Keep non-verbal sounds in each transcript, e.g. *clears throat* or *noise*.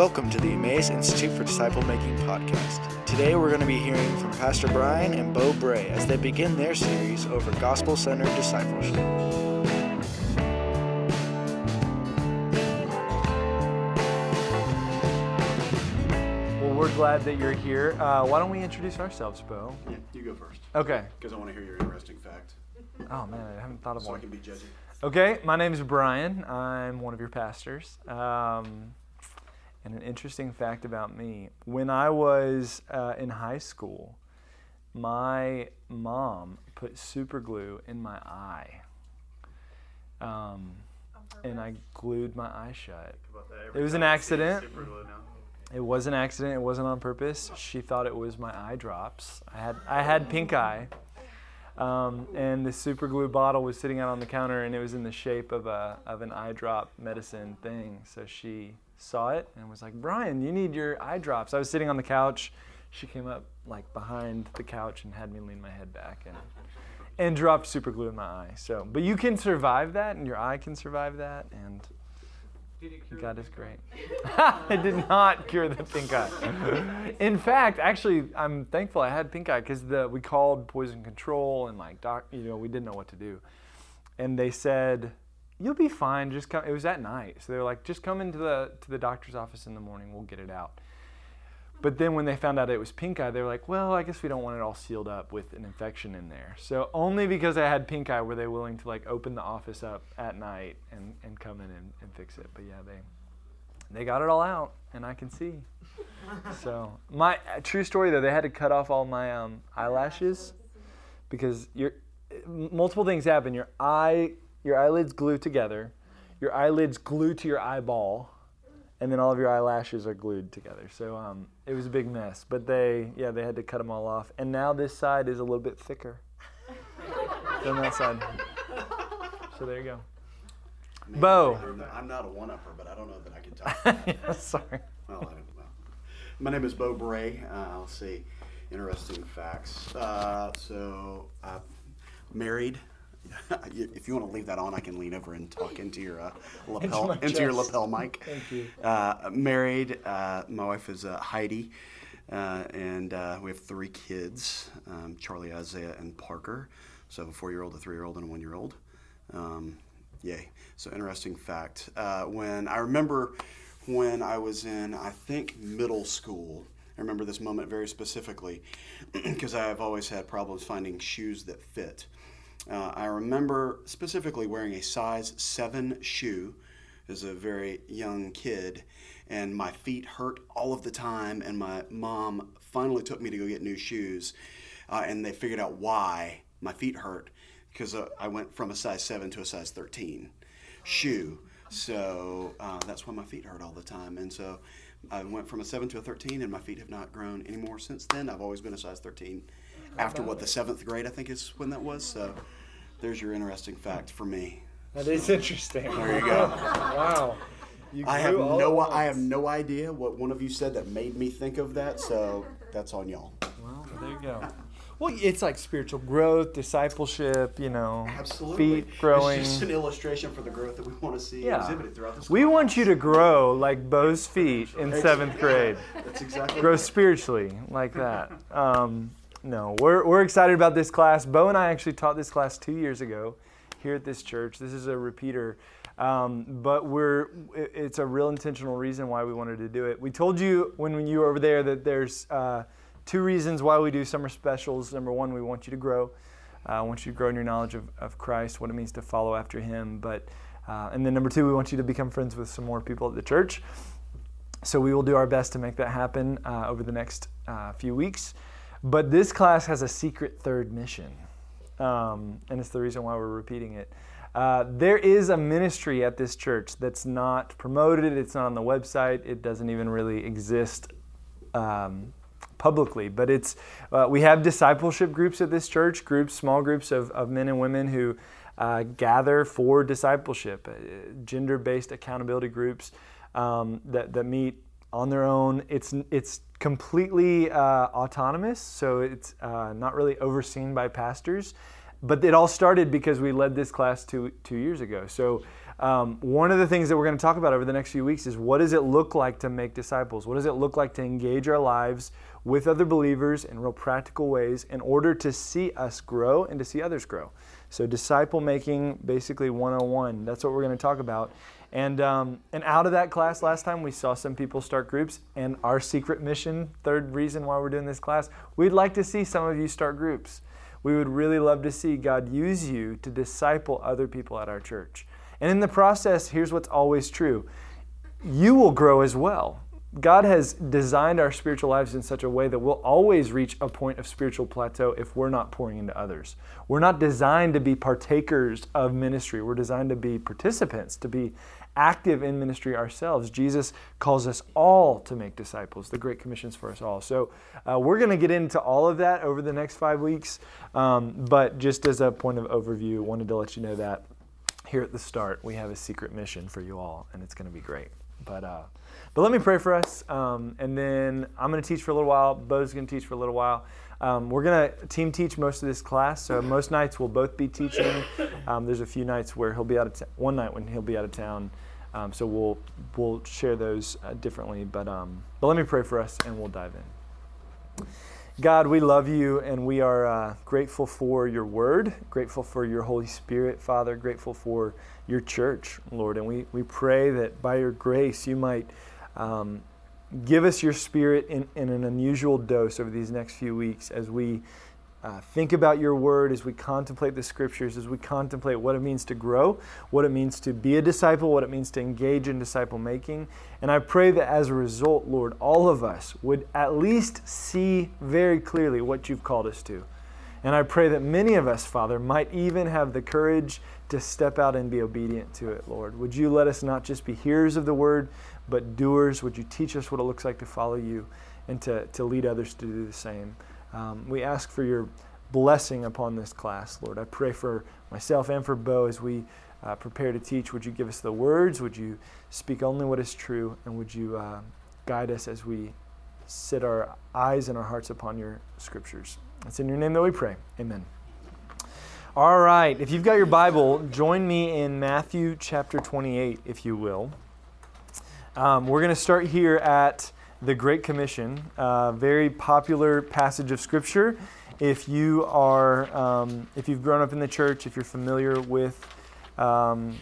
Welcome to the Emmaus Institute for Disciple Making podcast. Today we're going to be hearing from Pastor Brian and Bo Bray as they begin their series over gospel centered discipleship. Well, we're glad that you're here. Uh, why don't we introduce ourselves, Bo? Yeah, you go first. Okay. Because I want to hear your interesting fact, Oh man, I haven't thought of one. so I can be judgy. Okay, my name is Brian. I'm one of your pastors. Um, and an interesting fact about me when I was uh, in high school, my mom put super glue in my eye. Um, and I glued my eye shut. It was an accident. It was an accident. It wasn't on purpose. She thought it was my eye drops. I had I had pink eye, um, and the super glue bottle was sitting out on the counter, and it was in the shape of a of an eye drop medicine thing. So she saw it and was like, "Brian, you need your eye drops." I was sitting on the couch. She came up like behind the couch and had me lean my head back and and dropped super glue in my eye. So, but you can survive that, and your eye can survive that, and God is great. *laughs* it did not cure the pink eye. In fact, actually, I'm thankful I had pink eye because the we called poison control and like doc, you know, we didn't know what to do, and they said you'll be fine. Just come. It was at night, so they were like, just come into the to the doctor's office in the morning. We'll get it out. But then when they found out it was pink eye, they were like, well, I guess we don't want it all sealed up with an infection in there. So only because I had pink eye were they willing to like open the office up at night and, and come in and, and fix it. But yeah, they they got it all out and I can see. *laughs* So my uh, true story though, they had to cut off all my um, eyelashes because your multiple things happen. Your eye your eyelids glue together, your eyelids glue to your eyeball and then all of your eyelashes are glued together. So um, it was a big mess. But they, yeah, they had to cut them all off. And now this side is a little bit thicker *laughs* than that side. So there you go. Man, Bo. I'm not, a one-upper, but I don't know that I can talk. *laughs* yeah, sorry. well, I don't know. My name is Bo Bray. Uh, let's see, interesting facts. Uh, so, uh, married. *laughs* if you want to leave that on, I can lean over and talk into your uh, *laughs* lapel, my *laughs* into your lapel mic. Thank you. Uh, married. Uh, my wife is uh, Heidi, uh, and uh, we have three kids: um, Charlie, Isaiah, and Parker. So a four-year-old, a three-year-old, and a one-year-old. Um, yay! So interesting fact. Uh, when I remember when I was in, I think middle school. I remember this moment very specifically *clears throat* because I've always had problems finding shoes that fit. Uh, I remember specifically wearing a size seven shoe as a very young kid, and my feet hurt all of the time. And my mom finally took me to go get new shoes, uh, and they figured out why my feet hurt because uh, I went from a size seven to a size 13 shoe. So uh, that's why my feet hurt all the time. And so I went from a 7 to a 13, and my feet have not grown anymore since then. I've always been a size 13. After what, the seventh grade, I think is when that was. So there's your interesting fact for me. That is interesting. There you go. *laughs* wow. You I have no at I have no idea what one of you said that made me think of that. So that's on y'all. Well, there you go. *laughs* Well, it's like spiritual growth, discipleship, you know, Absolutely. feet growing. It's just an illustration for the growth that we want to see Yeah. exhibited throughout this. We class. want you to grow like Bo's feet in seventh grade. That's exactly grow right. spiritually like that. *laughs* Um, no, we're, we're excited about this class. Bo and I actually taught this class two years ago here at this church. This is a repeater, um, but we're it- it's a real intentional reason why we wanted to do it. We told you when you were over there that there's uh, two reasons why we do summer specials. Number one, we want you to grow. Uh, I want you to grow in your knowledge of, of Christ, what it means to follow after Him. But uh, and then number two, we want you to become friends with some more people at the church. So we will do our best to make that happen uh, over the next uh, few weeks. But this class has a secret third mission, um, and it's the reason why we're repeating it. Uh, there is a ministry at this church that's not promoted. It's not on the website. It doesn't even really exist um, publicly. But it's uh, we have discipleship groups at this church, groups, small groups of, of men and women who uh, gather for discipleship, uh, gender-based accountability groups um, that that meet on their own. It's it's completely uh, autonomous, so it's uh, not really overseen by pastors. But it all started because we led this class two two years ago. So Um, one of the things that we're going to talk about over the next few weeks is what does it look like to make disciples? What does it look like to engage our lives with other believers in real practical ways in order to see us grow and to see others grow? So, disciple making, basically 101. That's what we're going to talk about. And, um, and out of that class last time, we saw some people start groups. And our secret mission, third reason why we're doing this class, we'd like to see some of you start groups. We would really love to see God use you to disciple other people at our church. And in the process, here's what's always true you will grow as well. God has designed our spiritual lives in such a way that we'll always reach a point of spiritual plateau if we're not pouring into others. We're not designed to be partakers of ministry. We're designed to be participants, to be active in ministry ourselves. Jesus calls us all to make disciples. The Great Commission's for us all. So uh, we're going to get into all of that over the next five weeks. Um, but just as a point of overview, wanted to let you know that here at the start, we have a secret mission for you all, and it's going to be great. But uh, but let me pray for us, um, and then I'm going to teach for a little while. Bo's going to teach for a little while. Um, we're going to team teach most of this class, so most nights we'll both be teaching. Um, there's a few nights where he'll be out of town. One night when he'll be out of town, um, so we'll we'll share those uh, differently. But um, but let me pray for us, and we'll dive in. God, we love you, and we are uh, grateful for your word, grateful for your Holy Spirit, Father, grateful for your church, Lord. And we, we pray that by your grace you might um, give us your spirit in, in an unusual dose over these next few weeks as we uh, think about your word as we contemplate the scriptures, as we contemplate what it means to grow, what it means to be a disciple, what it means to engage in disciple making. And I pray that as a result, Lord, all of us would at least see very clearly what you've called us to. And I pray that many of us, Father, might even have the courage to step out and be obedient to it, Lord. Would you let us not just be hearers of the word, but doers? Would you teach us what it looks like to follow you and to, to lead others to do the same? Um, we ask for your blessing upon this class, Lord. I pray for myself and for Bo as we uh, prepare to teach. Would you give us the words? Would you speak only what is true? And would you uh, guide us as we set our eyes and our hearts upon your scriptures? It's in your name that we pray. Amen. All right. If you've got your Bible, join me in Matthew chapter 28, if you will. Um, we're going to start here at the Great Commission, a very popular passage of Scripture. If you are, um, if you've grown up in the church, if you're familiar with um,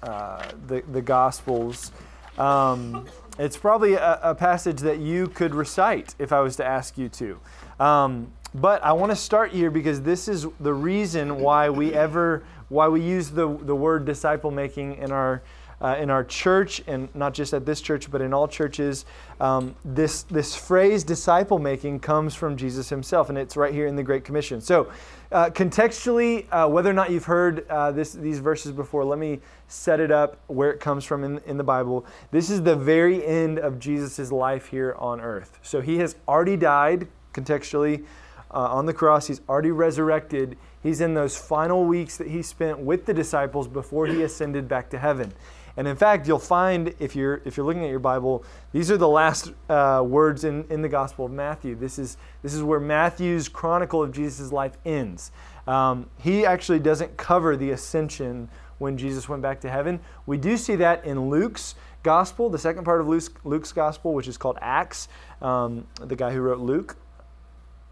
uh, the the Gospels, um, it's probably a, a, passage that you could recite if I was to ask you to. Um, but I want to start here because this is the reason why we ever why we use the the word disciple making in our uh, in our church, and not just at this church, but in all churches, um, this, this phrase disciple making comes from Jesus himself, and it's right here in the Great Commission. So, uh, contextually, uh, whether or not you've heard uh, this, these verses before, let me set it up where it comes from in, in the Bible. This is the very end of Jesus' life here on earth. So, he has already died, contextually, uh, on the cross, he's already resurrected. He's in those final weeks that he spent with the disciples before he ascended back to heaven. And in fact, you'll find if you're if you're looking at your Bible, these are the last uh, words in, in the Gospel of Matthew. This is this is where Matthew's chronicle of Jesus' life ends. Um, he actually doesn't cover the ascension when Jesus went back to heaven. We do see that in Luke's Gospel, the second part of Luke's, Luke's Gospel, which is called Acts. Um, the guy who wrote Luke,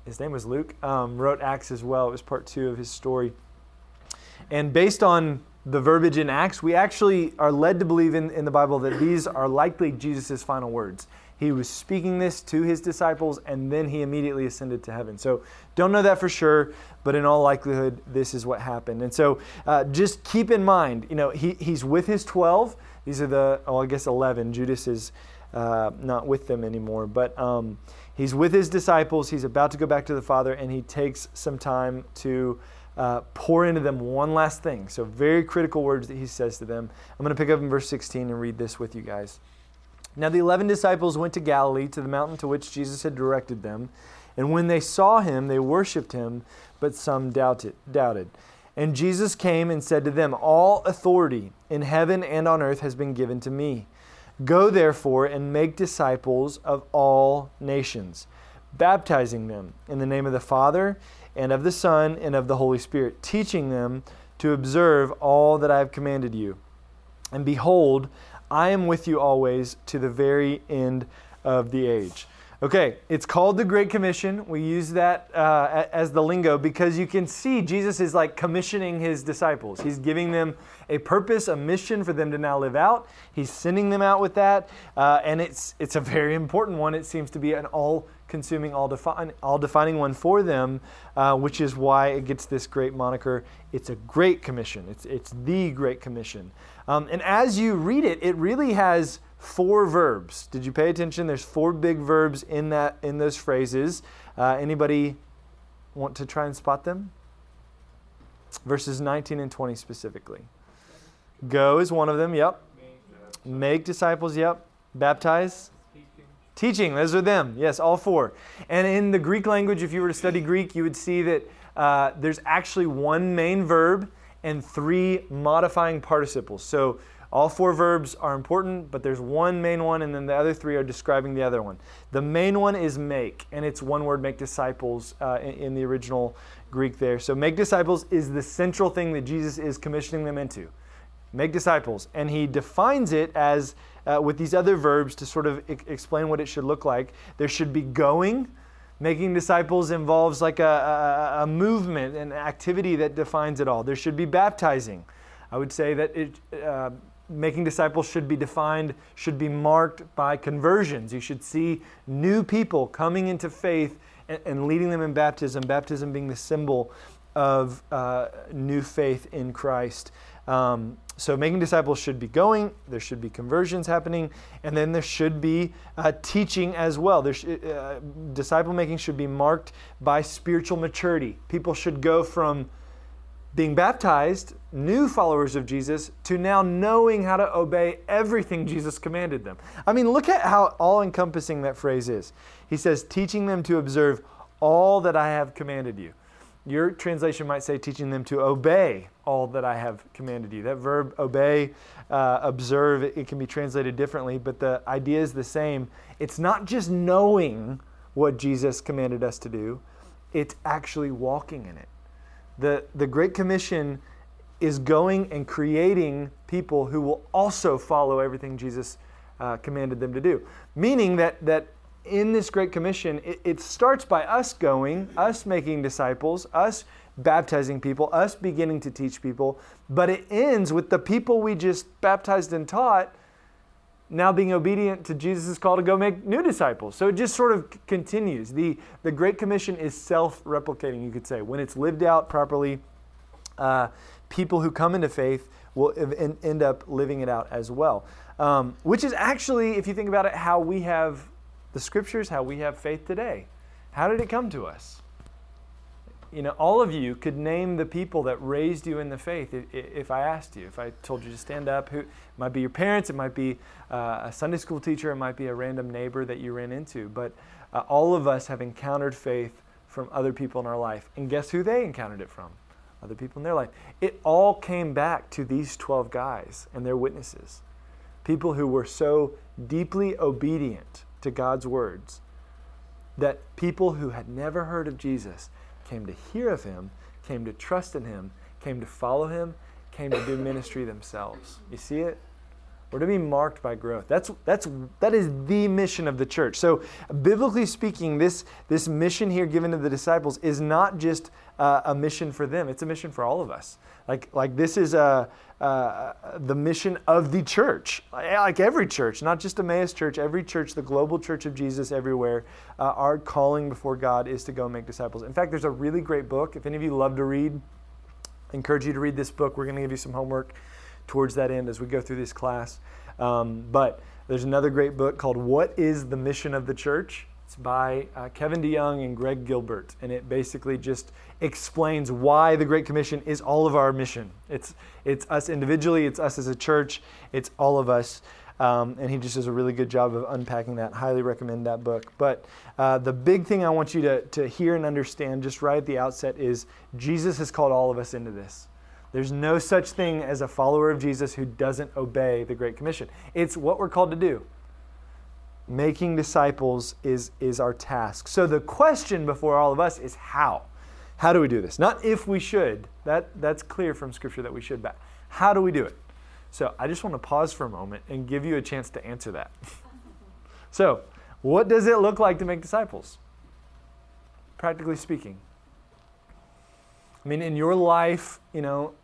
his name was Luke, um, wrote Acts as well. It was part two of his story. And based on the verbiage in Acts, we actually are led to believe in, in the Bible that these are likely Jesus' final words. He was speaking this to his disciples and then he immediately ascended to heaven. So don't know that for sure, but in all likelihood, this is what happened. And so uh, just keep in mind, you know, he, he's with his 12. These are the, oh, I guess 11. Judas is uh, not with them anymore. But um, he's with his disciples. He's about to go back to the Father and he takes some time to uh, pour into them one last thing. So, very critical words that he says to them. I'm going to pick up in verse 16 and read this with you guys. Now, the eleven disciples went to Galilee, to the mountain to which Jesus had directed them. And when they saw him, they worshipped him, but some doubted. doubted. And Jesus came and said to them, All authority in heaven and on earth has been given to me. Go therefore and make disciples of all nations, baptizing them in the name of the Father and of the Son, and of the Holy Spirit, teaching them to observe all that I have commanded you. And behold, I am with you always to the very end of the age. Okay, it's called the Great Commission. We use that uh, as the lingo because you can see Jesus is like commissioning his disciples. He's giving them a purpose, a mission for them to now live out. He's sending them out with that, uh, and it's it's a very important one. It seems to be an all-consuming, all-define, all-defining one for them, uh, which is why it gets this great moniker. It's a Great Commission. It's it's the Great Commission. Um, and as you read it, it really has four verbs. Did you pay attention? There's four big verbs in that in those phrases. Uh, anybody want to try and spot them? Verses 19 and 20 specifically. Go is one of them. Yep. Make disciples. Yep. Baptize. Teaching. Those are them. Yes, all four. And in the Greek language, if you were to study Greek, you would see that uh, there's actually one main verb and three modifying participles. So all four verbs are important, but there's one main one, and then the other three are describing the other one. The main one is make, and it's one word, make disciples, uh, in, in the original Greek there. So, make disciples is the central thing that Jesus is commissioning them into. Make disciples. And he defines it as uh, with these other verbs to sort of explain what it should look like. There should be going. Making disciples involves like a, a, a movement, an activity that defines it all. There should be baptizing. I would say that it, uh, making disciples should be defined, should be marked by conversions. You should see new people coming into faith and, and leading them in baptism, baptism being the symbol of uh, new faith in Christ. Um, so, making disciples should be going, there should be conversions happening, and then there should be uh, teaching as well. Sh- uh, disciple making should be marked by spiritual maturity. People should go from being baptized, new followers of Jesus, to now knowing how to obey everything Jesus commanded them. I mean, look at how all encompassing that phrase is. He says, teaching them to observe all that I have commanded you. Your translation might say, teaching them to obey all that I have commanded you. That verb, obey, uh, observe, it, it can be translated differently, but the idea is the same. It's not just knowing what Jesus commanded us to do, it's actually walking in it. The, the Great Commission is going and creating people who will also follow everything Jesus uh, commanded them to do. Meaning that, that in this Great Commission, it, it starts by us going, us making disciples, us baptizing people, us beginning to teach people, but it ends with the people we just baptized and taught now being obedient to Jesus' call to go make new disciples. So it just sort of continues. The, the Great Commission is self replicating, you could say. When it's lived out properly, uh, people who come into faith will end up living it out as well. Um, which is actually, if you think about it, how we have the scriptures, how we have faith today. How did it come to us? you know, all of you could name the people that raised you in the faith if, if I asked you, if I told you to stand up. Who it might be your parents, it might be uh, a Sunday school teacher, it might be a random neighbor that you ran into. But uh, all of us have encountered faith from other people in our life. And guess who they encountered it from? Other people in their life. It all came back to these 12 guys and their witnesses. People who were so deeply obedient to God's words that people who had never heard of Jesus came to hear of him, came to trust in him, came to follow him, came to do ministry themselves. You see it? We're to be marked by growth. That's, that's, that is the mission of the church. So, biblically speaking, this, this mission here given to the disciples is not just uh, a mission for them, it's a mission for all of us. Like, like this is a, uh, the mission of the church, like every church, not just Emmaus Church, every church, the global church of Jesus everywhere. Uh, our calling before God is to go make disciples. In fact, there's a really great book. If any of you love to read, I encourage you to read this book. We're going to give you some homework towards that end as we go through this class. Um, but there's another great book called What is the Mission of the Church? It's by uh, Kevin DeYoung and Greg Gilbert, and it basically just explains why the Great Commission is all of our mission. It's, it's us individually, it's us as a church, it's all of us. Um, and he just does a really good job of unpacking that. Highly recommend that book. But uh, the big thing I want you to, to hear and understand just right at the outset is Jesus has called all of us into this. There's no such thing as a follower of Jesus who doesn't obey the Great Commission. It's what we're called to do. Making disciples is, is our task. So the question before all of us is how? How do we do this? Not if we should. That, that's clear from Scripture that we should, but how do we do it? So I just want to pause for a moment and give you a chance to answer that. *laughs* so, what does it look like to make disciples? Practically speaking. I mean, in your life, you know,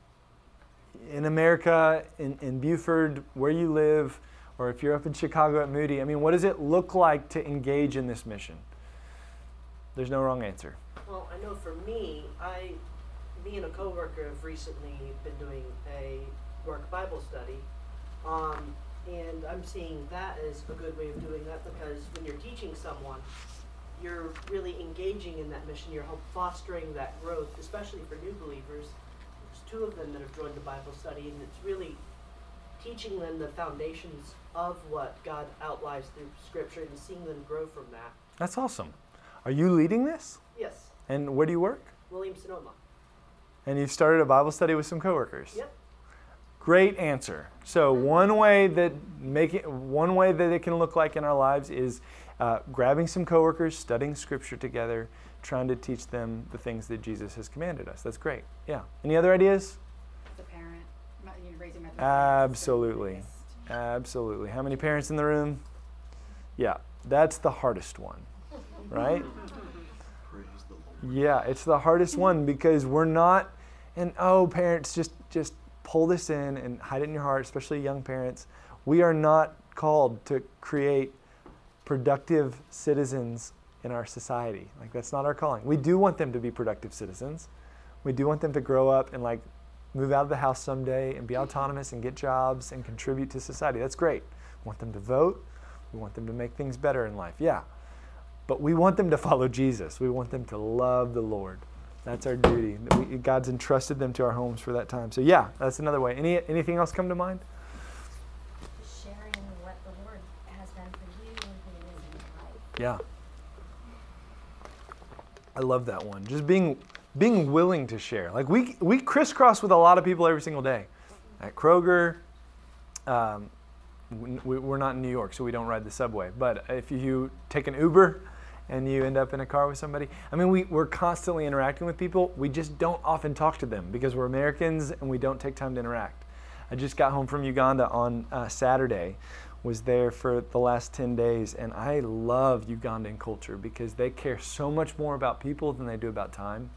in America, in, in Buford, where you live, or if you're up in Chicago at Moody, I mean, what does it look like to engage in this mission? There's no wrong answer. Well, I know for me, I, me and a coworker have recently been doing a work Bible study, um, and I'm seeing that as a good way of doing that because when you're teaching someone, you're really engaging in that mission. You're helping fostering that growth, especially for new believers. There's two of them that have joined the Bible study, and it's really teaching them the foundations of what God outlines through Scripture and seeing them grow from that. That's awesome. Are you leading this? Yes. And where do you work? William Sonoma. And you've started a Bible study with some coworkers. Yep. Great answer. So one way that make it, one way that it can look like in our lives is uh, grabbing some coworkers, studying Scripture together, trying to teach them the things that Jesus has commanded us. That's great. Yeah. Any other ideas? As a parent, you know, raising my Absolutely. Absolutely. How many parents in the room? Yeah, that's the hardest one, right? Yeah, it's the hardest one because we're not, and oh, parents, just just pull this in and hide it in your heart, especially young parents. We are not called to create productive citizens in our society. Like that's not our calling. We do want them to be productive citizens. We do want them to grow up and like move out of the house someday and be autonomous and get jobs and contribute to society. That's great. We want them to vote. We want them to make things better in life. Yeah. But we want them to follow Jesus. We want them to love the Lord. That's our duty. We, God's entrusted them to our homes for that time. So yeah, that's another way. Any anything else come to mind? Sharing what the Lord has done for you and who in your life. Yeah. I love that one. Just being being willing to share. Like we we crisscross with a lot of people every single day. At Kroger, um, we're not in New York, so we don't ride the subway. But if you take an Uber, and you end up in a car with somebody. I mean, we, we're constantly interacting with people. We just don't often talk to them because we're Americans and we don't take time to interact. I just got home from Uganda on uh, Saturday, was there for the last 10 days, and I love Ugandan culture because they care so much more about people than they do about time,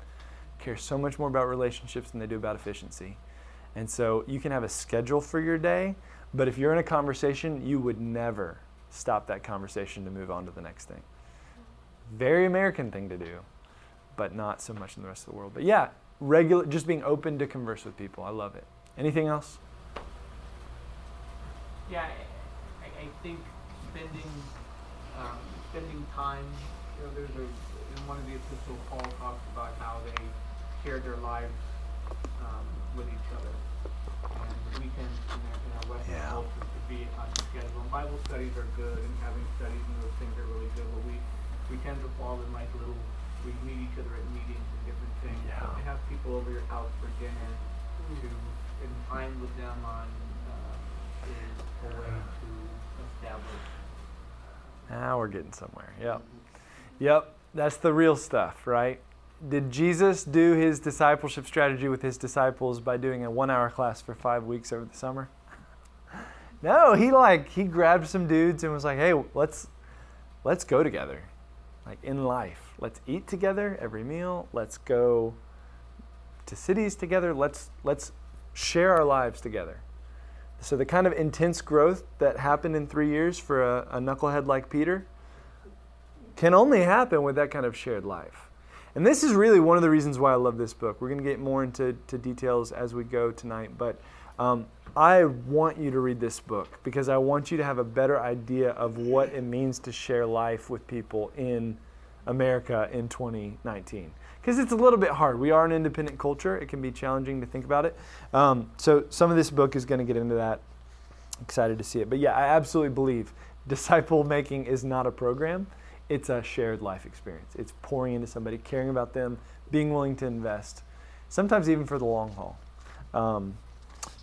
care so much more about relationships than they do about efficiency. And so you can have a schedule for your day, but if you're in a conversation, you would never stop that conversation to move on to the next thing. Very American thing to do, but not so much in the rest of the world. But yeah, regular, just being open to converse with people. I love it. Anything else? Yeah, I, I think spending um, spending time. You know, there's a in one of the epistles Paul talks about how they shared their lives um, with each other, and the weekends in, our, in our Western Yeah. culture to be on schedule. And Bible studies are good, and having studies and those things are really good. But we we tend to fall in like little. We meet each other at meetings and different things. Yeah. But to have people over your house for dinner, to spend time with them on uh, is a way to establish. Now we're getting somewhere. Yep. Yep. That's the real stuff, right? Did Jesus do his discipleship strategy with his disciples by doing a one hour class for five weeks over the summer? *laughs* No, he like he grabbed some dudes and was like, hey, let's let's go together. Like in life. Let's eat together every meal. Let's go to cities together. Let's let's share our lives together. So the kind of intense growth that happened in three years for a, a knucklehead like Peter can only happen with that kind of shared life. And this is really one of the reasons why I love this book. We're going to get more into to details as we go tonight, but um, I want you to read this book because I want you to have a better idea of what it means to share life with people in America in 2019. Because it's a little bit hard. We are an independent culture. It can be challenging to think about it. Um, so some of this book is going to get into that. Excited to see it. But yeah, I absolutely believe disciple making is not a program. It's a shared life experience. It's pouring into somebody, caring about them, being willing to invest, sometimes even for the long haul. Um,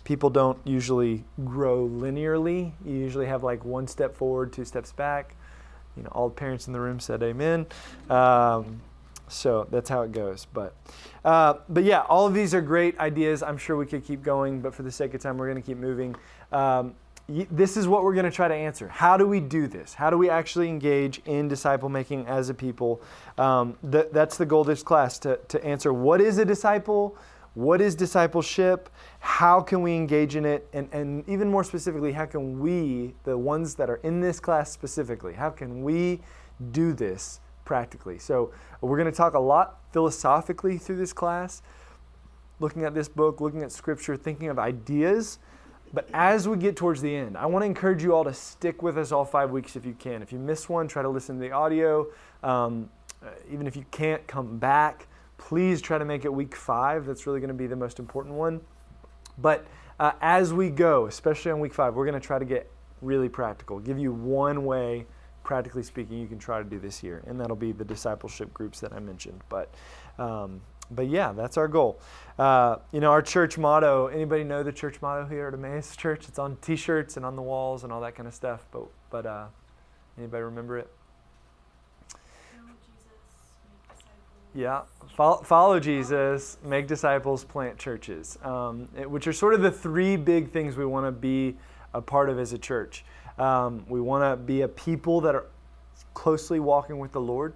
people don't usually grow linearly. You usually have like one step forward, two steps back. You know, all the parents in the room said amen. Um, So that's how it goes. But, uh, but yeah, all of these are great ideas. I'm sure we could keep going, but for the sake of time, we're going to keep moving. Um, this is what we're going to try to answer. How do we do this? How do we actually engage in disciple making as a people? Um, th- that's the goal of this class to, to answer what is a disciple? What is discipleship? How can we engage in it? And, and even more specifically, how can we, the ones that are in this class specifically, how can we do this practically? So, we're going to talk a lot philosophically through this class, looking at this book, looking at scripture, thinking of ideas but as we get towards the end, I want to encourage you all to stick with us all five weeks if you can. If you miss one, try to listen to the audio. Um, uh, even if you can't come back, please try to make it week five. That's really going to be the most important one. But uh, as we go, especially on week five, we're going to try to get really practical, give you one way, practically speaking, you can try to do this year. And that'll be the discipleship groups that I mentioned. But um, but yeah, that's our goal. Uh, you know, our church motto. Anybody know the church motto here at Emmaus Church? It's on T-shirts and on the walls and all that kind of stuff. But but uh, anybody remember it? Yeah, follow, follow, Jesus, make disciples, plant churches, um, which are sort of the three big things we want to be a part of as a church. Um, we want to be a people that are closely walking with the Lord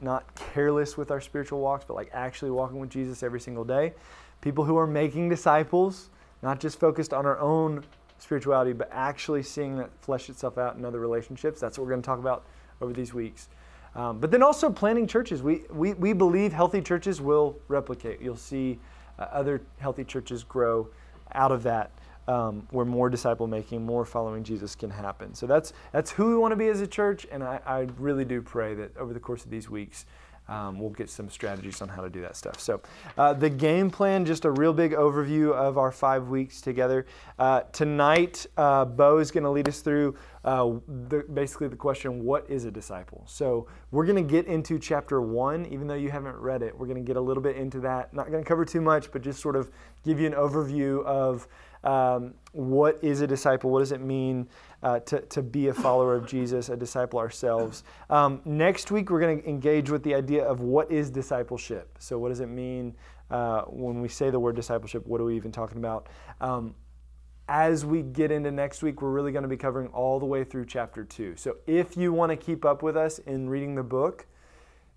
not careless with our spiritual walks, but like actually walking with Jesus every single day. People who are making disciples, not just focused on our own spirituality, but actually seeing that flesh itself out in other relationships. That's what we're going to talk about over these weeks. Um, but then also planting churches. We, we, we believe healthy churches will replicate. You'll see uh, other healthy churches grow out of that um, where more disciple making, more following Jesus can happen. So that's that's who we want to be as a church, and I, I really do pray that over the course of these weeks. Um, we'll get some strategies on how to do that stuff. So, uh, the game plan, just a real big overview of our five weeks together. Uh, tonight, uh, Bo is going to lead us through uh, the, basically the question, What is a disciple? So, we're going to get into chapter one, even though you haven't read it. We're going to get a little bit into that. Not going to cover too much, but just sort of give you an overview of um, what is a disciple? What does it mean uh, to, to be a follower of Jesus, a disciple ourselves? Um, next week, we're going to engage with the idea of what is discipleship. So, what does it mean uh, when we say the word discipleship? What are we even talking about? Um, as we get into next week, we're really going to be covering all the way through chapter two. So, if you want to keep up with us in reading the book,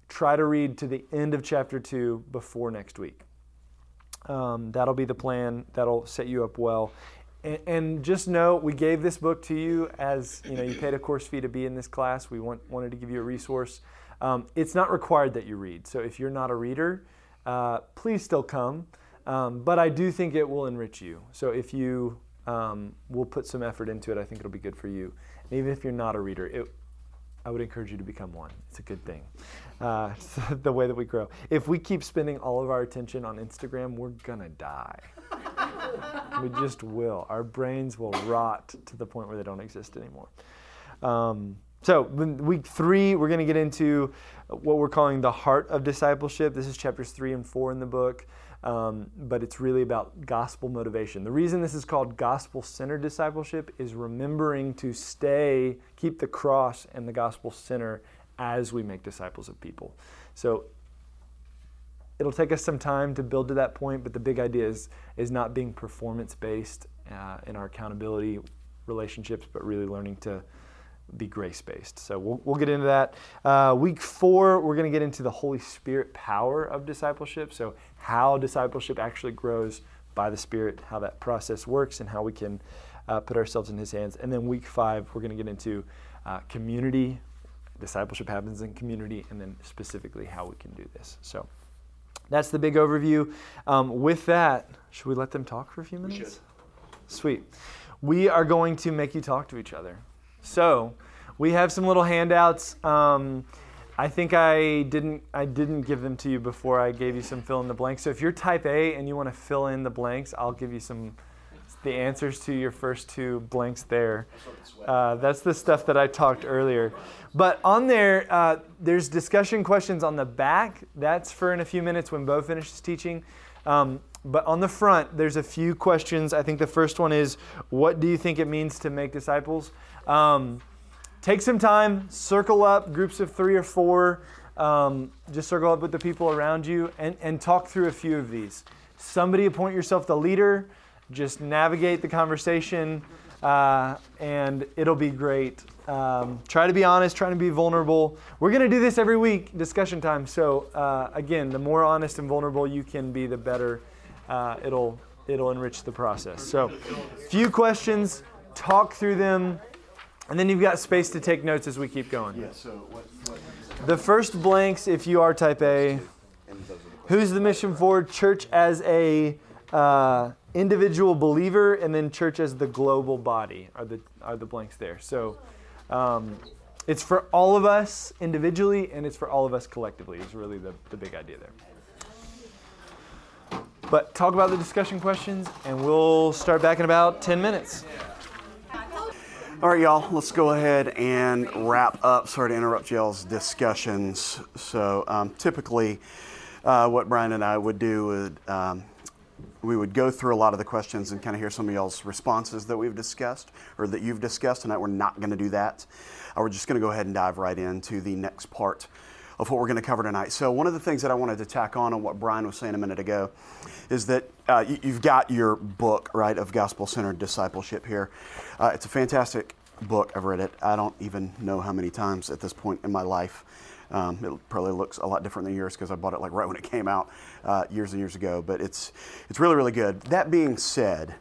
try to read to the end of chapter two before next week. Um, that'll be the plan. That'll set you up well. And, just know we gave this book to you as you know you paid a course fee to be in this class. We want, wanted to give you a resource. Um, it's not required that you read. So if you're not a reader, uh, please still come. Um, but I do think it will enrich you. So if you um, will put some effort into it, I think it'll be good for you. And even if you're not a reader, it, I would encourage you to become one. It's a good thing. Uh, *laughs* the way that we grow. If we keep spending all of our attention on Instagram, we're gonna die. *laughs* we just will. Our brains will rot to the point where they don't exist anymore. Um, so, week three, we're going to get into what we're calling the heart of discipleship. This is chapters three and four in the book um, but it's really about gospel motivation. The reason this is called gospel centered discipleship is remembering to stay, keep the cross and the gospel center as we make disciples of people. So it'll take us some time to build to that point, but the big idea is, is not being performance based uh, in our accountability relationships, but really learning to be grace based. So we'll, we'll get into that. Uh, week four, we're going to get into the Holy Spirit power of discipleship. So, how discipleship actually grows by the Spirit, how that process works, and how we can uh, put ourselves in His hands. And then week five, we're going to get into uh, community. Discipleship happens in community, and then specifically how we can do this. So, that's the big overview. Um, with that, should we let them talk for a few minutes? We. Sweet. We are going to make you talk to each other. So we have some little handouts. Um, I think I didn't I didn't give them to you before I gave you some fill in the blanks. So if you're type A and you want to fill in the blanks, I'll give you some the answers to your first two blanks there. Uh, that's the stuff that I talked earlier. But on there, uh, there's discussion questions on the back. That's for in a few minutes when Bo finishes teaching. Um, but on the front, there's a few questions. I think the first one is, what do you think it means to make disciples? Um, take some time, circle up groups of three or four. um, just circle up with the people around you and, and talk through a few of these. Somebody appoint yourself the leader, just navigate the conversation, uh, and it'll be great. Um, try to be honest, try to be vulnerable. We're going to do this every week, discussion time. So, uh, again, the more honest and vulnerable you can be, the better uh, it'll, it'll enrich the process. So, few questions, talk through them, and then you've got space to take notes as we keep going. Yeah, so what, what The first blanks, if you are type A, and those are the questions. who's the mission for? Church as a uh, individual believer, and then church as the global body are the are the blanks there. So um, it's for all of us individually, and it's for all of us collectively. Is really the, the big idea there. But talk about the discussion questions, and we'll start back in about ten minutes. All right, y'all, let's go ahead and wrap up. Sorry to interrupt y'all's discussions. So, um, typically, uh, what Brian and I would do would um, we would go through a lot of the questions and kind of hear some of y'all's responses that we've discussed or that you've discussed. Tonight, we're not going to do that. Uh, we're just going to go ahead and dive right into the next part of what we're going to cover tonight. So, one of the things that I wanted to tack on on what Brian was saying a minute ago is that uh, you, you've got your book, right, of gospel centered discipleship here. Uh, it's a fantastic book. I've read it, I don't even know how many times at this point in my life. Um, it probably looks a lot different than yours because I bought it like right when it came out uh, years and years ago. But it's it's really really good. That being said,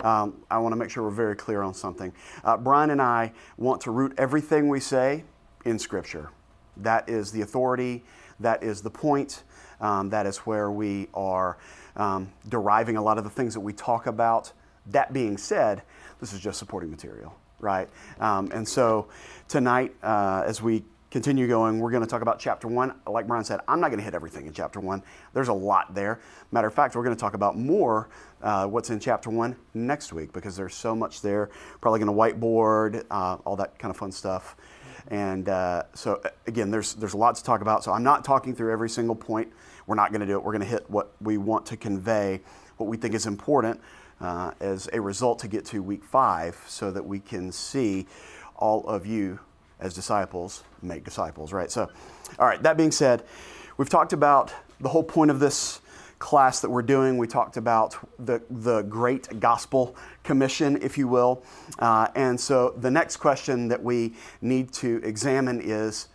um, I want to make sure we're very clear on something. Uh, Brian and I want to root everything we say in Scripture. That is the authority. That is the point. Um, that is where we are um, deriving a lot of the things that we talk about. That being said, this is just supporting material, right? Um, and so tonight, uh, as we continue going, we're going to talk about chapter one. Like Brian said, I'm not going to hit everything in chapter one. There's a lot there. Matter of fact, we're going to talk about more uh, what's in chapter one next week because there's so much there. Probably going to whiteboard, uh, all that kind of fun stuff. And uh, so uh, again, there's there's a lot to talk about. So I'm not talking through every single point. We're not going to do it. We're going to hit what we want to convey, what we think is important uh, as a result to get to week five, so that we can see all of you as disciples make disciples. Right. So, all right. That being said, we've talked about the whole point of this class that we're doing. We talked about the, the great gospel commission, if you will. Uh, and so the next question that we need to examine is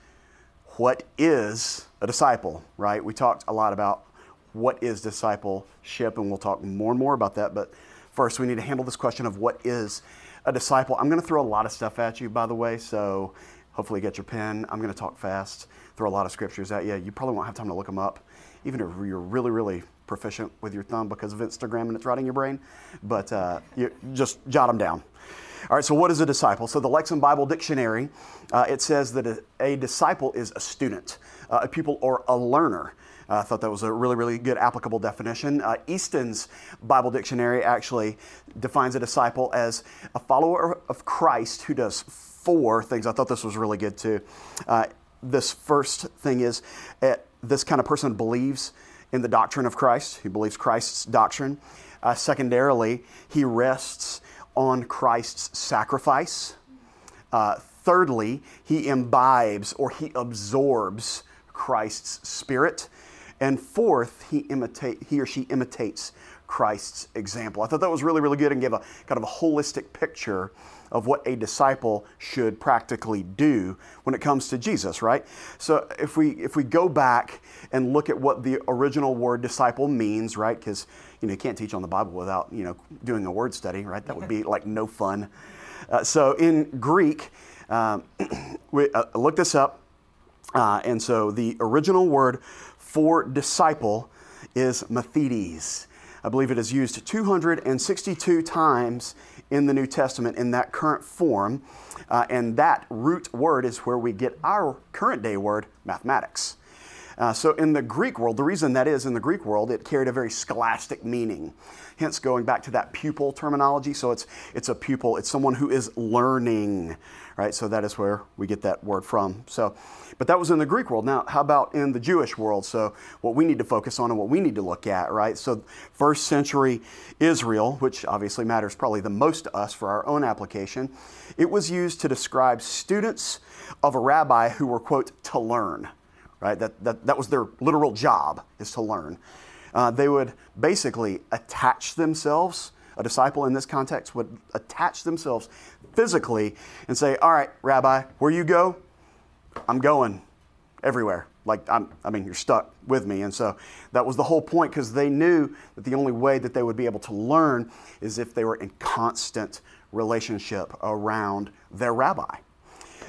what is a disciple, right? We talked a lot about what is discipleship, and we'll talk more and more about that. But first, we need to handle this question of what is a disciple. I'm going to throw a lot of stuff at you, by the way, so hopefully get your pen. I'm going to talk fast, throw a lot of scriptures at you. You probably won't have time to look them up, even if you're really, really proficient with your thumb because of Instagram and it's rotting your brain. But uh, you just jot them down. All right, so what is a disciple? So the Lexham Bible Dictionary, uh, it says that a, a, disciple is a student, uh, a pupil, or a learner. Uh, I thought that was a really, really good applicable definition. Uh, Easton's Bible Dictionary actually defines a disciple as a follower of Christ who does four things. I thought this was really good too. Uh, this first thing is uh, this kind of person believes in the doctrine of Christ, he believes Christ's doctrine. secondarily, he rests on Christ's sacrifice. Uh, thirdly, he imbibes or he absorbs Christ's spirit. And fourth, he, imitate, he or she imitates Christ's example. I thought that was really, really good and gave a kind of a holistic picture of what a disciple should practically do when it comes to Jesus, right? So if we if we go back and look at what the original word disciple means, right? Because you know you can't teach on the Bible without you know doing a word study, right? That would be *laughs* like no fun. Uh, so in Greek, um, *clears throat* we uh, look this up, uh, and so the original word for disciple is mathetes. I believe it is used 262 times in the New Testament in that current form. Uh, and that root word is where we get our current day word, mathematics. Uh, so, in the Greek world, the reason that is in the Greek world, it carried a very scholastic meaning. Hence, going back to that pupil terminology. So, it's, it's a pupil, it's someone who is learning, right? So, that is where we get that word from. So, but that was in the Greek world. Now, how about in the Jewish world? So, what we need to focus on and what we need to look at, right? So, first century Israel, which obviously matters probably the most to us for our own application, it was used to describe students of a rabbi who were, quote, to learn right? That, that, that was their literal job, is to learn. Uh, they would basically attach themselves, a disciple in this context would attach themselves physically and say, All right, Rabbi, where you go, I'm going everywhere. Like, I'm, I mean, you're stuck with me. And so that was the whole point because they knew that the only way that they would be able to learn is if they were in constant relationship around their rabbi.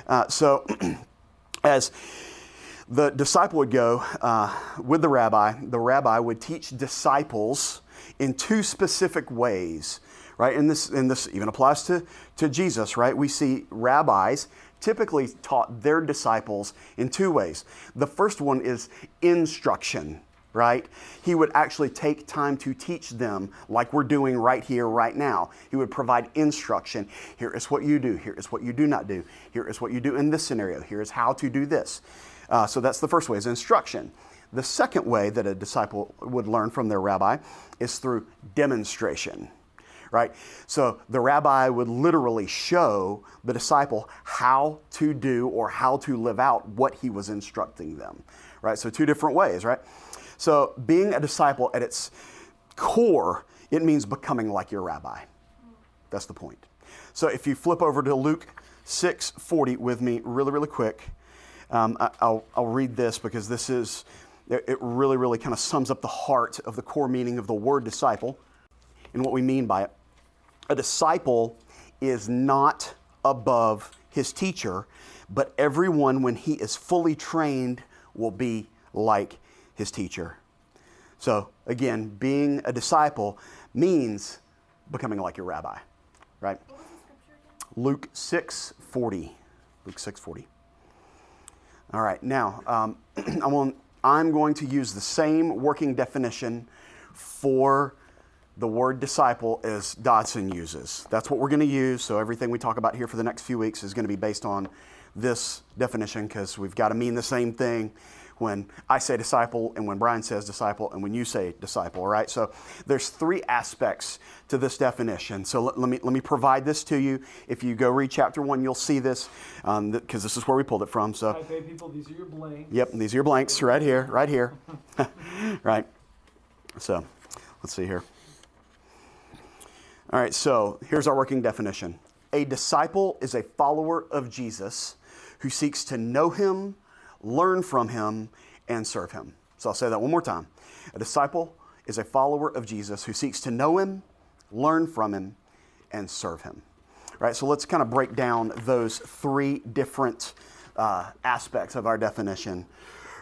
Uh, so, *clears throat* as the disciple would go uh, with the rabbi, the rabbi would teach disciples in two specific ways, right? And this, and this even applies to, to Jesus, right? We see rabbis typically taught their disciples in two ways. The first one is instruction, right? He would actually take time to teach them, like we're doing right here, right now. He would provide instruction. Here is what you do. Here is what you do not do. Here is what you do in this scenario. Here is how to do this. Uh, so that's the first way, is instruction. The second way that a disciple would learn from their rabbi is through demonstration right? So the rabbi would literally show the disciple how to do or how to live out what he was instructing them, right? So, two different ways, right? So, being a disciple at its core, it means becoming like your rabbi. That's the point. So, if you flip over to Luke 6:40 with me, really, really quick, um, I, will I'll read this because this is it really, really kind of sums up the heart of the core meaning of the word disciple and what we mean by it. A disciple is not above his teacher, but everyone, when he is fully trained, will be like his teacher. So, again, being a disciple means becoming like your rabbi, right? Luke 6 40. Luke 6 40. All right, now um, *clears throat* I'm going to use the same working definition for the word disciple as Dodson uses. That's what we're going to use. So everything we talk about here for the next few weeks is going to be based on this definition because we've got to mean the same thing when I say disciple and when Brian says disciple and when you say disciple, all right? So there's three aspects to this definition. So let, let me, let me provide this to you. If you go read chapter one, you'll see this because um, this is where we pulled it from. So, okay, people, these are your blanks. Yep, these are your blanks right here, right here. *laughs* right. So let's see here. All right, so here's our working definition a disciple is a follower of Jesus who seeks to know him, learn from him, and serve him. So I'll say that one more time. A disciple is a follower of Jesus who seeks to know him, learn from him, and serve him. All right, so let's kind of break down those three different uh, aspects of our definition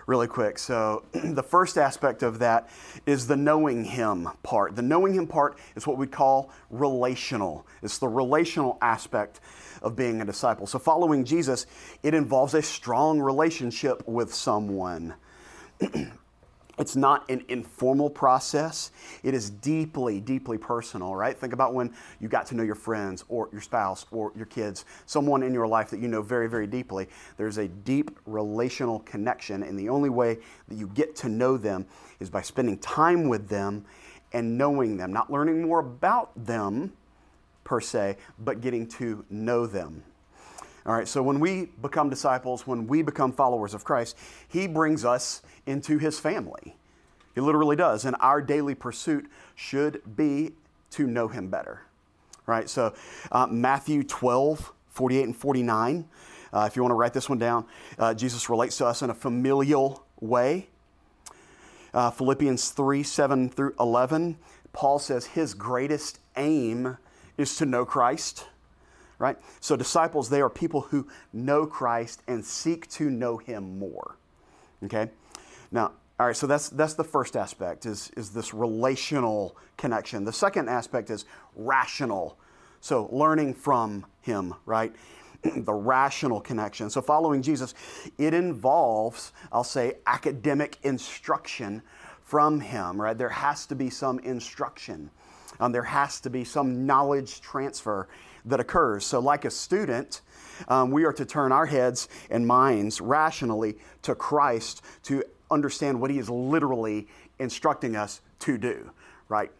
really quick. So, *clears throat* the first aspect of that is the knowing Him part. The knowing Him part is what we call relational, it's the relational aspect of being a disciple. So, following Jesus, it involves a strong relationship with someone. *clears throat* It's not an informal process. It is deeply, deeply personal, right? Think about when you got to know your friends or your spouse or your kids, someone in your life that you know very, very deeply. There's a deep relational connection, and the only way that you get to know them is by spending time with them and knowing them, not learning more about them per se, but getting to know them. All right, so when we become disciples, when we become followers of Christ, He brings us into His family. He literally does. And our daily pursuit should be to know Him better. Right, so uh, Matthew 12, 48 and 49. Uh, if you want to write this one down, uh, Jesus relates to us in a familial way. Uh, Philippians 3, 7 through 11. Paul says his greatest aim is to know Christ right? So, disciples, they are people who know Christ and seek to know him more. Okay? Now, all right, so that's, that's the first aspect is, is this relational connection. The second aspect is rational. So, learning from him, right? *clears throat* the rational connection. So, following Jesus, it involves, I'll say, academic instruction from him, right? There has to be some instruction. Um, there has to be some knowledge transfer that occurs. So, like a student, um, we are to turn our heads and minds rationally to Christ to understand what He is literally instructing us to do, right?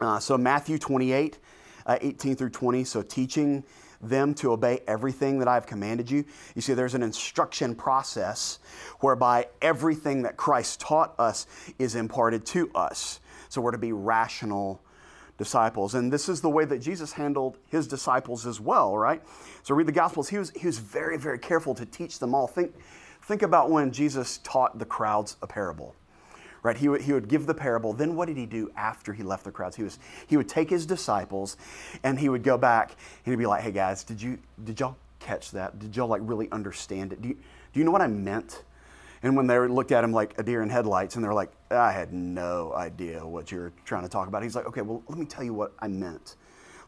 Uh, so, Matthew 28, uh, 18 through 20, so teaching them to obey everything that I've commanded you. You see, there's an instruction process whereby everything that Christ taught us is imparted to us. So we're to be rational disciples. And this is the way that Jesus handled his disciples as well, right? So read the Gospels. He was, he was very, very careful to teach them all. Think, think about when Jesus taught the crowds a parable right? He would, he would give the parable. Then what did he do after he left the crowds? He, was, he would take his disciples and he would go back and he'd be like, hey guys, did, you, did y'all catch that? Did y'all like really understand it? Do you, do you know what I meant? And when they looked at him like a deer in headlights and they're like, I had no idea what you're trying to talk about. He's like, okay, well, let me tell you what I meant.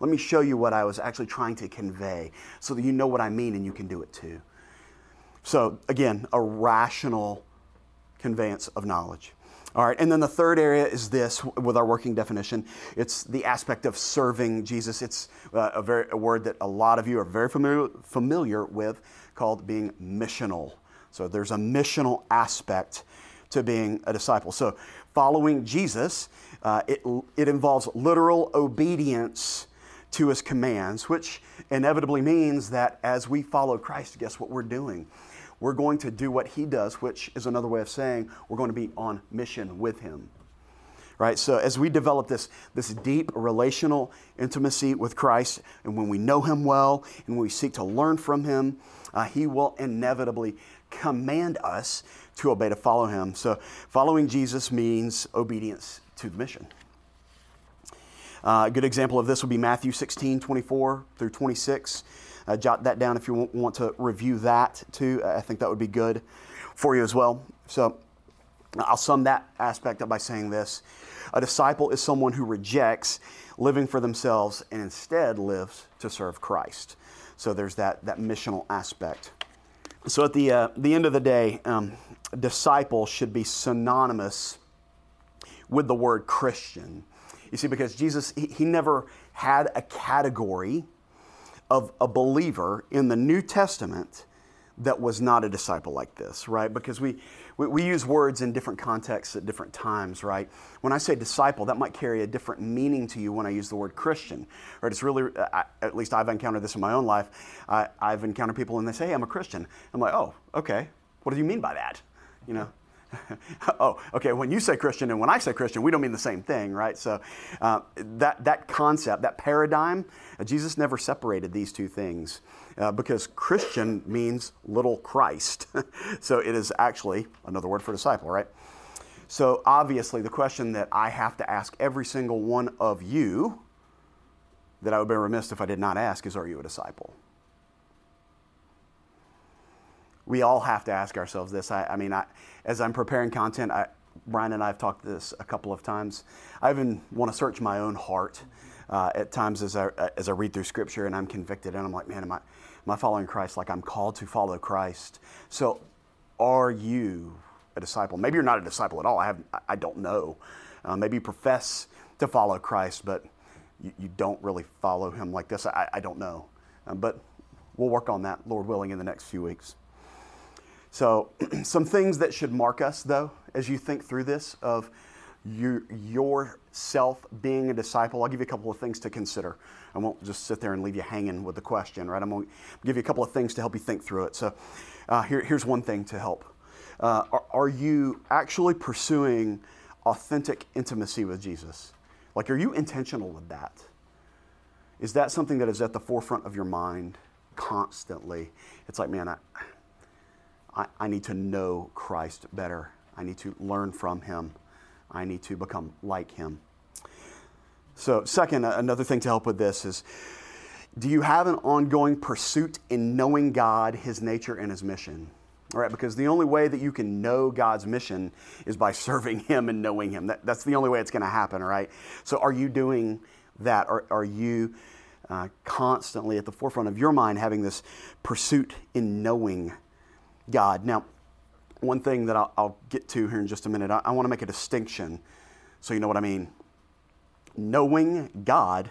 Let me show you what I was actually trying to convey so that you know what I mean and you can do it too. So, again, a rational conveyance of knowledge. All right, and then the third area is this with our working definition. It's the aspect of serving Jesus. It's uh, a, very, a word that a lot of you are very familiar, familiar with called being missional. So there's a missional aspect to being a disciple. So following Jesus, uh, it, it involves literal obedience to his commands, which inevitably means that as we follow Christ, guess what we're doing? we're going to do what he does, which is another way of saying we're going to be on mission with him. Right? So as we develop this, this deep relational intimacy with Christ, and when we know him well, and when we seek to learn from him, uh, he will inevitably command us to obey, to follow him. So following Jesus means obedience to the mission. Uh, a good example of this would be Matthew 16, 24 through 26. Uh, jot that down if you want to review that too. I think that would be good for you as well. So I'll sum that aspect up by saying this A disciple is someone who rejects living for themselves and instead lives to serve Christ. So there's that, that missional aspect. So at the, uh, the end of the day, um, disciple should be synonymous with the word Christian. You see, because Jesus, he, he never had a category of a believer in the New Testament that was not a disciple like this, right? Because we, we, we, use words in different contexts at different times, right? When I say disciple, that might carry a different meaning to you when I use the word Christian, right? It's really, uh, I, at least I've encountered this in my own life. I, I've encountered people and they say, hey, I'm a Christian. I'm like, oh, okay. What do you mean by that? You know? *laughs* oh, okay. When you say Christian and when I say Christian, we don't mean the same thing, right? So uh, that that concept, that paradigm, uh, Jesus never separated these two things uh, because Christian means little Christ. *laughs* so it is actually another word for disciple, right? So obviously, the question that I have to ask every single one of you that I would be remiss if I did not ask is, are you a disciple? We all have to ask ourselves this. I, I mean, I, as I'm preparing content, I, Brian and I have talked this a couple of times. I even want to search my own heart uh, at times as I, as I read through Scripture and I'm convicted and I'm like, man, am I, am I following Christ? Like I'm called to follow Christ. So, are you a disciple? Maybe you're not a disciple at all. I have, I don't know. Uh, maybe you profess to follow Christ, but you, you don't really follow Him like this. I, I don't know, uh, but we'll work on that, Lord willing, in the next few weeks. So, *clears throat* some things that should mark us, though, as you think through this of your, yourself being a disciple, I'll give you a couple of things to consider. I won't just sit there and leave you hanging with the question, right? I'm going to give you a couple of things to help you think through it. So, uh, here, here's one thing to help. Uh, are, are you actually pursuing authentic intimacy with Jesus? Like, are you intentional with that? Is that something that is at the forefront of your mind constantly? It's like, man, I, I, I need to know Christ better. I need to learn from him. I need to become like him. So, second, another thing to help with this is do you have an ongoing pursuit in knowing God, his nature, and his mission? All right, because the only way that you can know God's mission is by *laughs* serving him and knowing him. That, that's the only way it's going to happen, all right? So, are you doing that? Are, are you uh, constantly at the forefront of your mind having this pursuit in knowing God. Now, one thing that I'll, I'll get to here in just a minute, I, I want to make a distinction so you know what I mean. Knowing God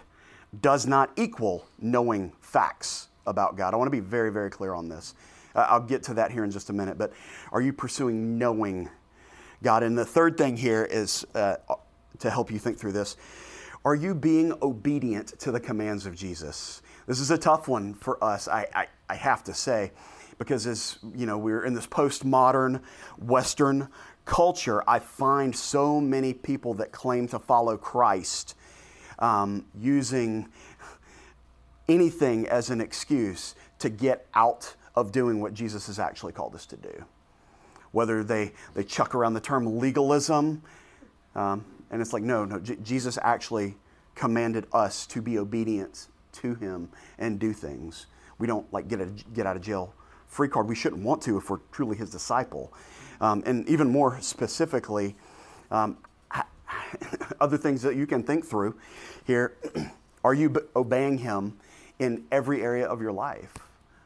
does not equal knowing facts about God. I want to be very, very clear on this. Uh, I'll get to that here in just a minute, but are you pursuing knowing God? And the third thing here is uh, to help you think through this are you being obedient to the commands of Jesus? This is a tough one for us, I, I, I have to say, because as you know, we're in this postmodern Western culture. I find so many people that claim to follow Christ um, using anything as an excuse to get out of doing what Jesus has actually called us to do. Whether they, they chuck around the term legalism, um, and it's like, no, no, J- Jesus actually commanded us to be obedient to him and do things. We don't like get a get out of jail free card. We shouldn't want to if we're truly his disciple. Um, and even more specifically, um, *laughs* other things that you can think through here *clears throat* are you obeying him in every area of your life?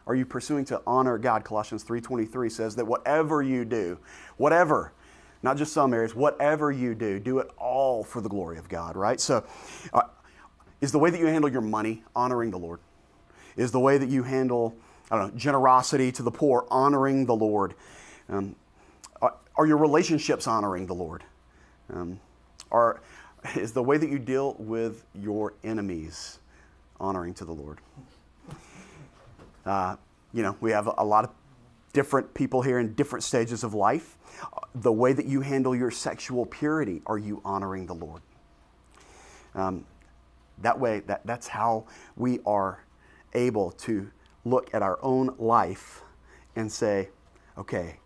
Are you pursuing to honor God? Colossians 3:23 says that whatever you do, whatever not just some areas, whatever you do, do it all for the glory of God, right? So, uh, is the way that you handle your money honoring the Lord? Is the way that you handle, I don't know, generosity to the poor honoring the Lord? Um, are, are, your relationships honoring the Lord? Um, are, is the way that you deal with your enemies honoring to the Lord? Uh, you know, we have a lot of different people here in different stages of life. The way that you handle your sexual purity, are you honoring the Lord? Um, that way, that, that's how we are able to look at our own life and say, okay,